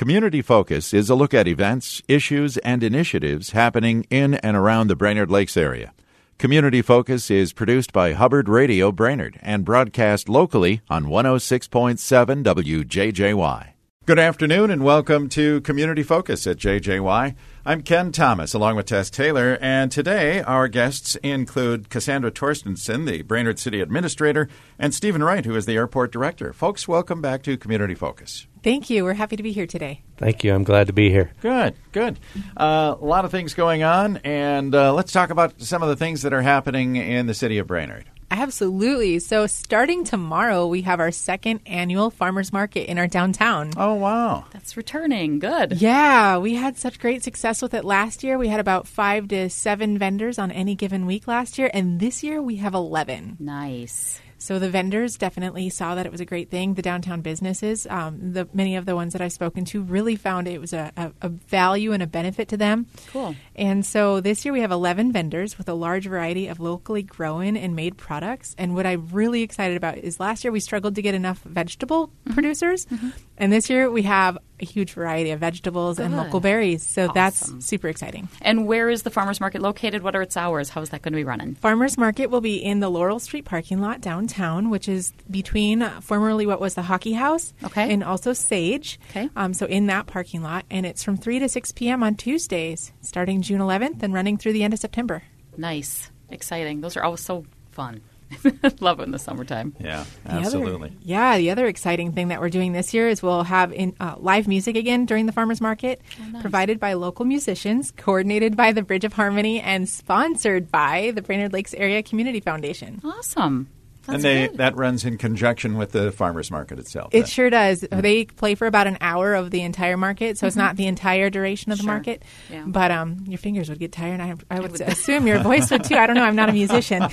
Community Focus is a look at events, issues, and initiatives happening in and around the Brainerd Lakes area. Community Focus is produced by Hubbard Radio Brainerd and broadcast locally on 106.7 WJJY. Good afternoon and welcome to Community Focus at JJY. I'm Ken Thomas along with Tess Taylor, and today our guests include Cassandra Torstensen, the Brainerd City Administrator, and Stephen Wright, who is the Airport Director. Folks, welcome back to Community Focus. Thank you. We're happy to be here today. Thank you. I'm glad to be here. Good, good. Uh, a lot of things going on, and uh, let's talk about some of the things that are happening in the city of Brainerd. Absolutely. So, starting tomorrow, we have our second annual farmers market in our downtown. Oh, wow. That's returning. Good. Yeah, we had such great success with it last year. We had about five to seven vendors on any given week last year, and this year we have 11. Nice. So the vendors definitely saw that it was a great thing. The downtown businesses, um, the many of the ones that I've spoken to, really found it was a, a, a, value and a benefit to them. Cool. And so this year we have 11 vendors with a large variety of locally grown and made products. And what I'm really excited about is last year we struggled to get enough vegetable mm-hmm. producers, mm-hmm. and this year we have a huge variety of vegetables Good. and local berries. So awesome. that's super exciting. And where is the farmers market located? What are its hours? How is that going to be running? Farmers market will be in the Laurel Street parking lot downtown, which is between uh, formerly what was the hockey house okay. and also Sage. Okay. Um, so in that parking lot, and it's from 3 to 6 p.m. on Tuesdays, starting June 11th and running through the end of September. Nice. Exciting. Those are always so fun. Love it in the summertime. Yeah, absolutely. The other, yeah, the other exciting thing that we're doing this year is we'll have in, uh, live music again during the farmers market, oh, nice. provided by local musicians, coordinated by the Bridge of Harmony, and sponsored by the Brainerd Lakes Area Community Foundation. Awesome. That's and they good. that runs in conjunction with the farmers market itself. It then. sure does. Mm-hmm. They play for about an hour of the entire market, so mm-hmm. it's not the entire duration of the sure. market. Yeah. But um, your fingers would get tired, and I, I would, I would assume your voice would too. I don't know. I'm not a musician.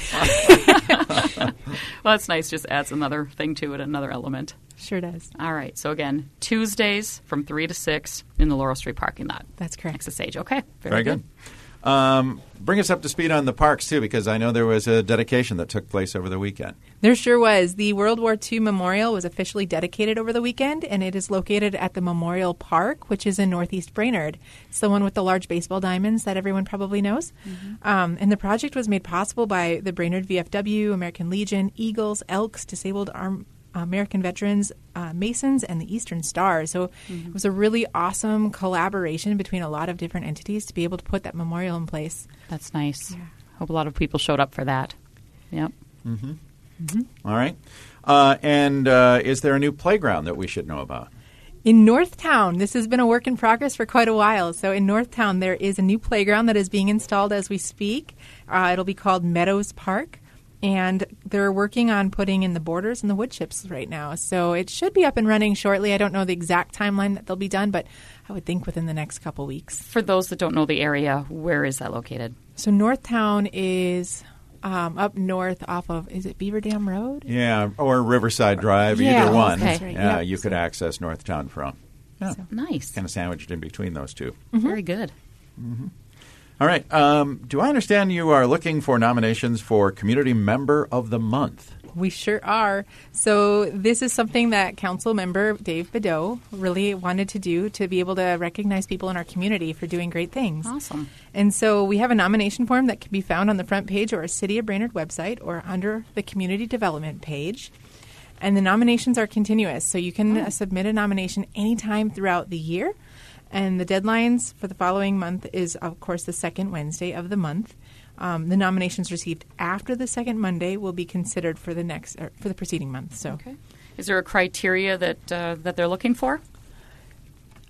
well, it's nice. Just adds another thing to it, another element. Sure does. All right. So again, Tuesdays from three to six in the Laurel Street parking lot. That's correct. Next to Sage. Okay. Very, Very good. good. Um, bring us up to speed on the parks too, because I know there was a dedication that took place over the weekend. There sure was. The World War II Memorial was officially dedicated over the weekend, and it is located at the Memorial Park, which is in Northeast Brainerd. It's the one with the large baseball diamonds that everyone probably knows. Mm-hmm. Um, and the project was made possible by the Brainerd VFW, American Legion, Eagles, Elks, Disabled Arm American Veterans, uh, Masons, and the Eastern Star. So mm-hmm. it was a really awesome collaboration between a lot of different entities to be able to put that memorial in place. That's nice. Yeah. Hope a lot of people showed up for that. Yep. Mm-hmm. Mm-hmm. All right. Uh, and uh, is there a new playground that we should know about? In Northtown, this has been a work in progress for quite a while. So in Northtown, there is a new playground that is being installed as we speak. Uh, it'll be called Meadows Park and they're working on putting in the borders and the wood chips right now. So it should be up and running shortly. I don't know the exact timeline that they'll be done, but I would think within the next couple weeks. For those that don't know the area, where is that located? So Northtown is um, up north off of is it Beaver Dam Road? Yeah, or Riverside Drive, yeah, either one. Okay. Right. Yeah, yep. you could access Northtown from. Yeah. So, nice. Kind of sandwiched in between those 2 mm-hmm. Very good. Mm-hmm. All right. Um, do I understand you are looking for nominations for Community Member of the Month? We sure are. So this is something that Council Member Dave Badeaux really wanted to do to be able to recognize people in our community for doing great things. Awesome. And so we have a nomination form that can be found on the front page of our City of Brainerd website or under the Community Development page. And the nominations are continuous, so you can oh. submit a nomination anytime throughout the year. And the deadlines for the following month is, of course, the second Wednesday of the month. Um, the nominations received after the second Monday will be considered for the next for the preceding month. So, okay. is there a criteria that uh, that they're looking for?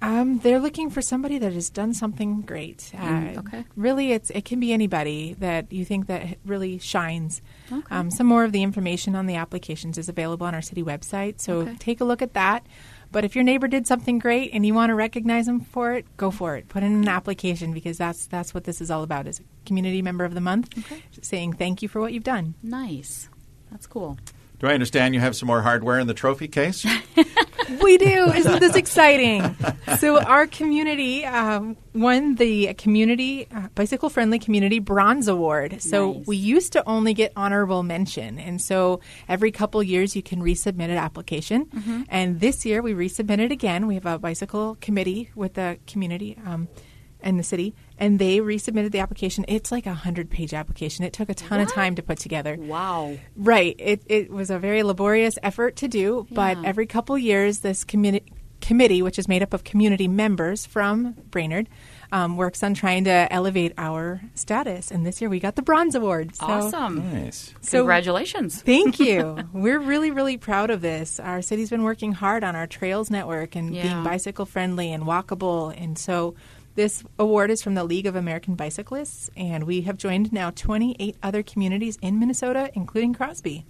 Um, they're looking for somebody that has done something great. Mm, uh, okay. Really, it's it can be anybody that you think that really shines. Okay. Um, some more of the information on the applications is available on our city website, so okay. take a look at that. But if your neighbor did something great and you want to recognize them for it, go for it. Put in an application because that's that's what this is all about. Is a community member of the month okay. saying thank you for what you've done. Nice. That's cool. Do I understand you have some more hardware in the trophy case? we do. Isn't this exciting? So our community um, won the community uh, bicycle friendly community bronze award. So Nice. we used to only get honorable mention, and so every couple years you can resubmit an application. And this year we resubmitted again. We have a bicycle committee with the community. Um, and the city, and they resubmitted the application. It's like a hundred page application. It took a ton of time to put together. Wow. Right. It, it was a very laborious effort to do, but Yeah. every couple years, this communi- committee, which is made up of community members from Brainerd, um, works on trying to elevate our status. And this year we got the Bronze Award. So Awesome. nice. So- Congratulations. Thank you. We're really, really proud of this. Our city's been working hard on our trails network and Yeah. being bicycle friendly and walkable. And so this award is from the League of American Bicyclists, and we have joined now 28 other communities in Minnesota, including Crosby.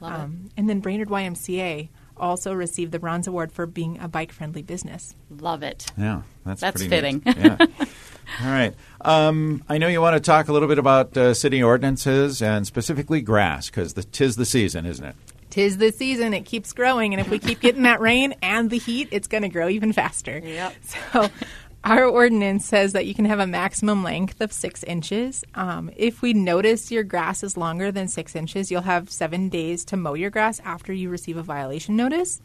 Love it. Um, and then Brainerd YMCA also received the Bronze Award for being a bike friendly business. Love it. Yeah, that's That's pretty fitting. Yeah. All right. Um, I know you want to talk a little bit about uh, city ordinances and specifically grass because the tis the season, isn't it? Tis the season, it keeps growing, and if we keep getting that rain and the heat, it's going to grow even faster. Yep. So, our ordinance says that you can have a maximum length of six inches. Um, if we notice your grass is longer than six inches, you'll have seven days to mow your grass after you receive a violation notice.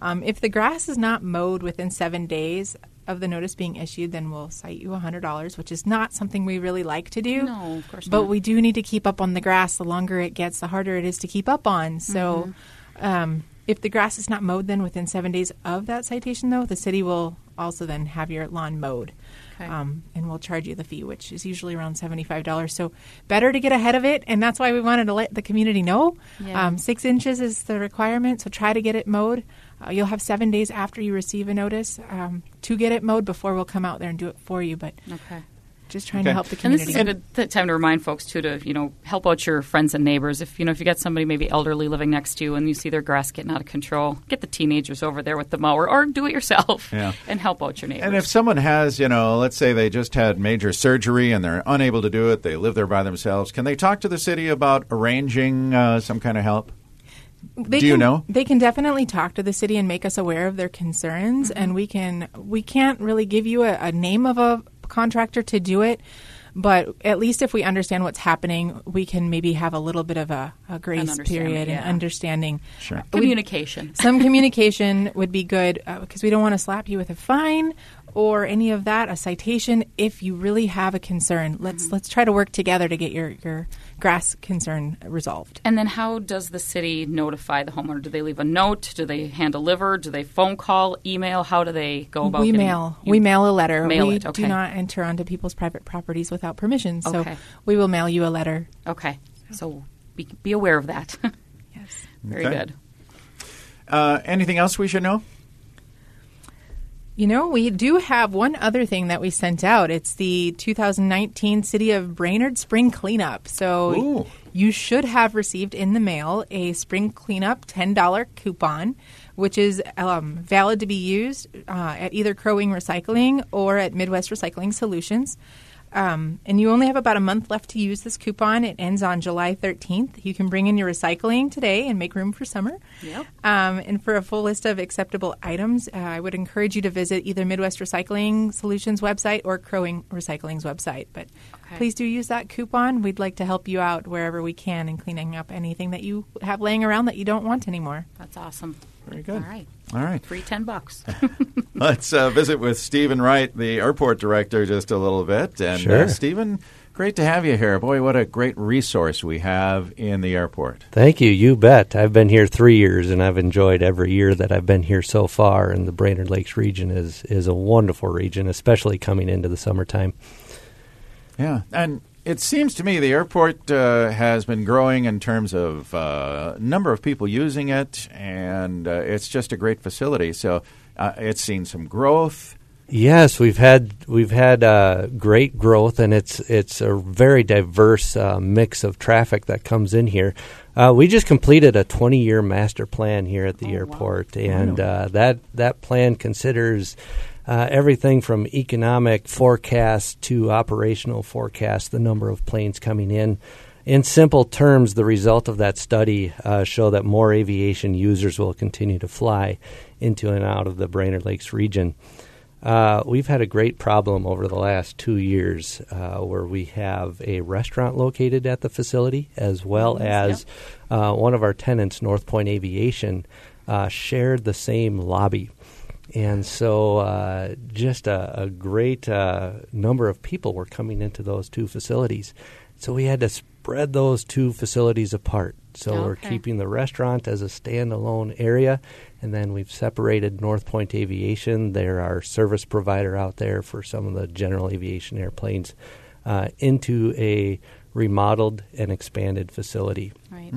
Um, if the grass is not mowed within seven days of the notice being issued, then we'll cite you $100, which is not something we really like to do. No, of course But not. we do need to keep up on the grass. The longer it gets, the harder it is to keep up on. So, Mm-hmm. um, if the grass is not mowed, then within seven days of that citation, though, the city will also then have your lawn mowed. Okay. Um, and we'll charge you the fee, which is usually around $75. So, better to get ahead of it. And that's why we wanted to let the community know. Yeah. Um, six inches is the requirement. So, try to get it mowed. Uh, you'll have seven days after you receive a notice um, to get it mowed before we'll come out there and do it for you. But Okay. Just trying Okay. to help the community. And this is a good time to remind folks too to you know help out your friends and neighbors. If you know if you got somebody maybe elderly living next to you and you see their grass getting out of control, get the teenagers over there with the mower or do it yourself Yeah. and help out your neighbors. And if someone has, you know, let's say they just had major surgery and they're unable to do it, they live there by themselves, can they talk to the city about arranging uh, some kind of help? They Do you can, know? They can definitely talk to the city and make us aware of their concerns, Mm-hmm. and we can. We can't really give you a, a name of a contractor to do it, but at least if we understand what's happening, we can maybe have a little bit of a, a grace understanding, period and understanding. Sure. We- Communication. some communication would be good uh, because we don't want to slap you with a fine or any of that, a citation. If you really have a concern, let's Mm-hmm. let's try to work together to get your your grass concern resolved. And then how does the city notify the homeowner? Do they leave a note? Do they hand deliver? Do they phone call, email? How do they go about we mail. you- we mail a letter. mail we it, okay. do not enter onto people's private properties without permission. So Okay. we will mail you a letter. Okay. So be, be aware of that. Yes. Very Okay. good. Uh, anything else we should know? You know, we do have one other thing that we sent out. It's the 2019 City of Brainerd Spring Cleanup. So Ooh. you should have received in the mail a spring cleanup $10 coupon, which is um, valid to be used uh, at either Crow Wing Recycling or at Midwest Recycling Solutions. Um, and you only have about a month left to use this coupon. It ends on July 13th. You can bring in your recycling today and make room for summer. Yep. Um, and for a full list of acceptable items, uh, I would encourage you to visit either Midwest Recycling Solutions website or Crow Wing Recycling's website. But Okay. please do use that coupon. We'd like to help you out wherever we can in cleaning up anything that you have laying around that you don't want anymore. That's awesome. Very good. All right. All right. Free 10 bucks. Let's uh, visit with Stephen Wright, the airport director, just a little bit. And Sure. uh, Stephen, great to have you here. Boy, what a great resource we have in the airport. Thank you. You bet. I've been here three years, and I've enjoyed every year that I've been here so far. And the Brainerd Lakes region is is a wonderful region, especially coming into the summertime. Yeah, and it seems to me the airport uh, has been growing in terms of uh, number of people using it, and uh, it's just a great facility. So uh, it's seen some growth. Yes, we've had we've had uh, great growth, and it's it's a very diverse uh, mix of traffic that comes in here. Uh, we just completed a 20 year master plan here at the Oh, wow. airport, and uh, that that plan considers uh, everything from economic forecast to operational forecast, the number of planes coming in. in simple terms, the result of that study uh, show that more aviation users will continue to fly into and out of the Brainerd Lakes region. Uh, we've had a great problem over the last two years uh, where we have a restaurant located at the facility as well as uh, one of our tenants, North Point Aviation, uh, shared the same lobby. And so, uh, just a, a great uh, number of people were coming into those two facilities. So, we had to spread those two facilities apart. So, Okay. we're keeping the restaurant as a standalone area, and then we've separated North Point Aviation. They're our service provider out there for some of the general aviation airplanes uh, into a remodeled and expanded facility. Right.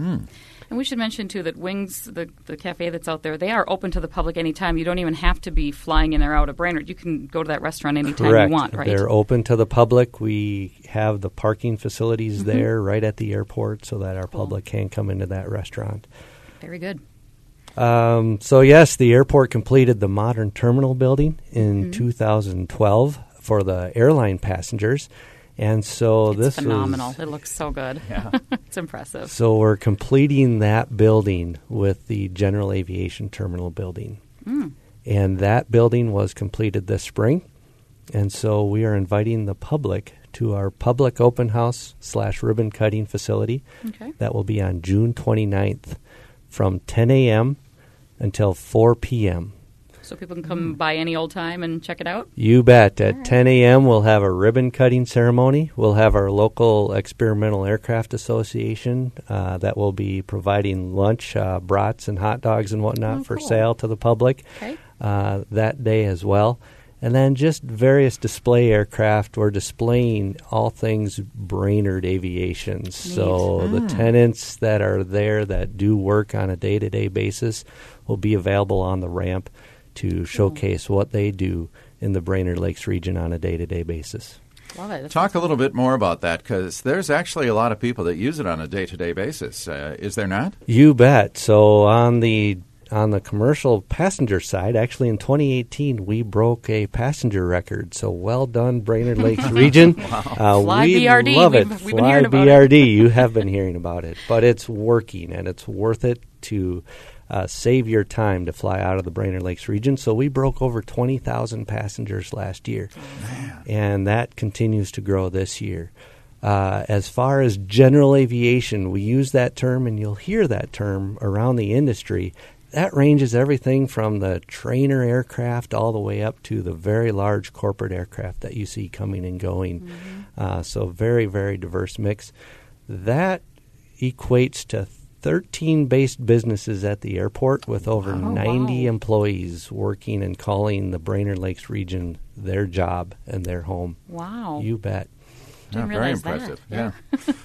And we should mention too that Wings, the the cafe that's out there, they are open to the public anytime. You don't even have to be flying in or out of Brainerd. You can go to that restaurant anytime Correct. you want, right? They're open to the public. We have the parking facilities Mm-hmm. there right at the airport so that our public can come into that restaurant. Very good. Um, so, yes, the airport completed the modern terminal building in Mm-hmm. 2012 for the airline passengers. And so it's this phenomenal. was it looks so good. Yeah. it's impressive. So we're completing that building with the General Aviation Terminal building. Mm. And that building was completed this spring. And so we are inviting the public to our public open house slash ribbon cutting facility. Okay. That will be on June 29th from 10 a.m. until 4 p.m. So people can come by any old time and check it out. You bet. At 10 a.m., we'll have a ribbon cutting ceremony. We'll have our local Experimental Aircraft Association uh, that will be providing lunch, uh, brats, and hot dogs and whatnot Oh, for cool. sale to the public Okay. uh, that day as well. And then just various display aircraft. We're displaying all things Brainerd Aviation. So the tenants that are there that do work on a day to day basis will be available on the ramp to showcase what they do in the Brainerd Lakes region on a day to day basis. Love it. That's Talk a little bit more about that because there's actually a lot of people that use it on a day to day basis. Uh, is there not? You bet. So on the on the commercial passenger side, actually in 2018 we broke a passenger record. So well done, Brainerd Lakes region. uh, Fly we BRD. love it. We've- we've been Fly hearing about it. BRD. you have been hearing about it, but it's working and it's worth it to. Uh, save your time to fly out of the Brainerd Lakes region. So we broke over 20,000 passengers last year, and that continues to grow this year. Uh, as far as general aviation, we use that term, and you'll hear that term around the industry. That ranges everything from the trainer aircraft all the way up to the very large corporate aircraft that you see coming and going. Uh, so, very, very diverse mix. That equates to 13 based businesses at the airport with over Wow. 90 Wow. employees working and calling the Brainerd Lakes region their job and their home. Wow. You bet. Didn't very realize that. impressive. Yeah.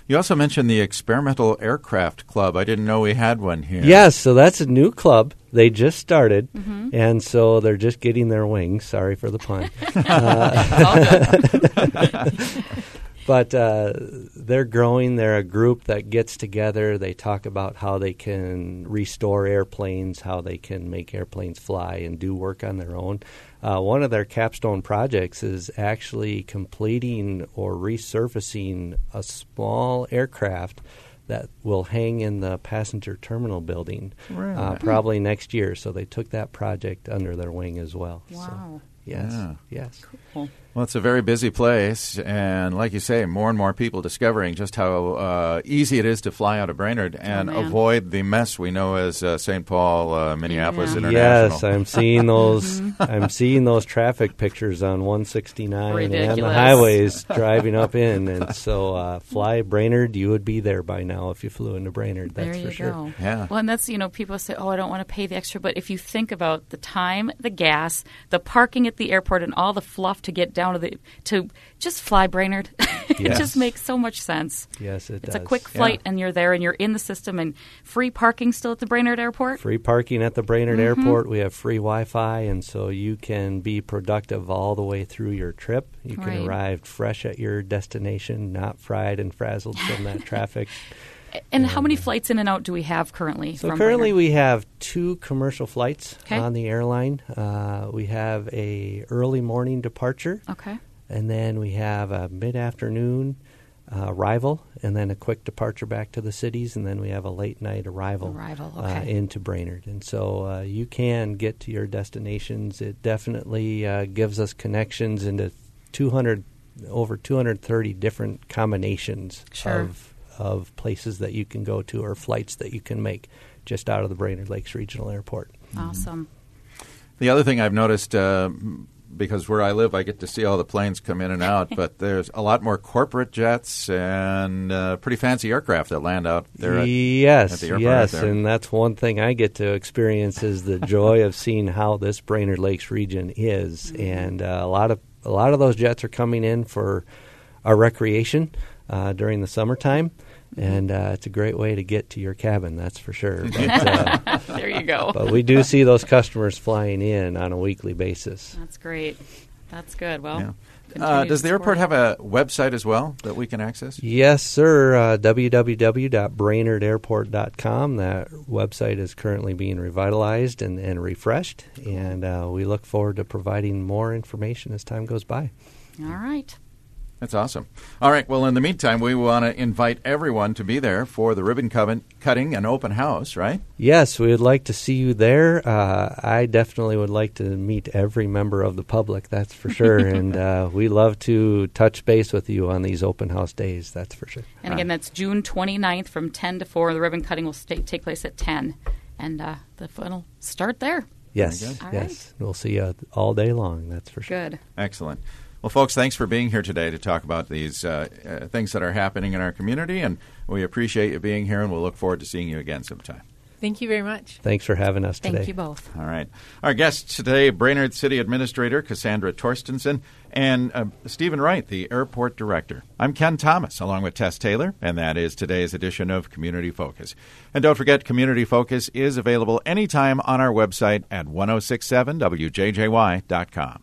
you also mentioned the Experimental Aircraft Club. I didn't know we had one here. Yes, so that's a new club. They just started, Mm-hmm. and so they're just getting their wings. Sorry for the pun. but uh, they're growing. They're a group that gets together. They talk about how they can restore airplanes, how they can make airplanes fly, and do work on their own. Uh, one of their capstone projects is actually completing or resurfacing a small aircraft that will hang in the passenger terminal building uh, probably next year. So they took that project under their wing as well. So, Wow. yes. Yeah. Yes. Cool. Well, it's a very busy place, and like you say, more and more people discovering just how uh, easy it is to fly out of Brainerd and man. avoid the mess we know as uh, St. Paul, uh, Minneapolis Yeah. International. Yes, I'm seeing those. I'm seeing those traffic pictures on 169 and the highways driving up in, and so uh, fly Brainerd. You would be there by now if you flew into Brainerd. That's there for you sure. go. Yeah. Well, and that's you know people say, "Oh, I don't want to pay the extra," but if you think about the time, the gas, the parking at the airport, and all the fluff to get down to the to just fly Brainerd, it Yes. just makes so much sense. Yes, it It's does. a quick Yeah. flight, and you're there, and you're in the system, and free parking still at the Brainerd Airport. Free parking at the Brainerd Mm-hmm. Airport. We have free Wi-Fi, and so you can be productive all the way through your trip. You can Right. arrive fresh at your destination, not fried and frazzled from that traffic. And how many flights in and out do we have currently? So from currently Brainerd? we have two commercial flights Okay. on the airline. Uh, we have a early morning departure, okay. and then we have a mid-afternoon uh, arrival and then a quick departure back to the cities, and then we have a late night arrival, Arrival, uh, into Brainerd. And so uh, you can get to your destinations. It definitely uh, gives us connections into 200 over 230 different combinations Sure. of of places that you can go to or flights that you can make just out of the Brainerd Lakes Regional Airport. Awesome. The other thing I've noticed, uh, because where I live, I get to see all the planes come in and out, but there's a lot more corporate jets and uh, pretty fancy aircraft that land out there. At, yes, at the yes, there. and that's one thing I get to experience is the joy of seeing how this Brainerd Lakes region is, Mm-hmm. and uh, a lot of a lot of those jets are coming in for our recreation uh, during the summertime, Mm-hmm. And uh, it's a great way to get to your cabin. That's for sure. But, uh, there you go. but we do see those customers flying in on a weekly basis. That's great. That's good. Well, Yeah. Uh, does the airport have a website as well that we can access? Yes, sir. Uh, www.brainerdairport.com. That website is currently being revitalized and, and refreshed, and uh, we look forward to providing more information as time goes by. All right. That's awesome. All right. Well, in the meantime, we want to invite everyone to be there for the ribbon coven- cutting and open house, right? Yes, we would like to see you there. Uh, I definitely would like to meet every member of the public, that's for sure. and uh, we love to touch base with you on these open house days, that's for sure. And again, that's June 29th from 10 to 4. The ribbon cutting will stay, take place at 10. And uh, the fun will start there. Yes, good. All yes. We'll see you all day long, that's for sure. Good. Excellent. Well, folks, thanks for being here today to talk about these uh, uh, things that are happening in our community, and we appreciate you being here, and we'll look forward to seeing you again sometime. Thank you very much. Thanks for having us today. Thank you both. All right. Our guests today, Brainerd City Administrator Cassandra Torstensen and uh, Stephen Wright, the Airport Director. I'm Ken Thomas, along with Tess Taylor, and that is today's edition of Community Focus. And don't forget, Community Focus is available anytime on our website at 1067wjjy.com.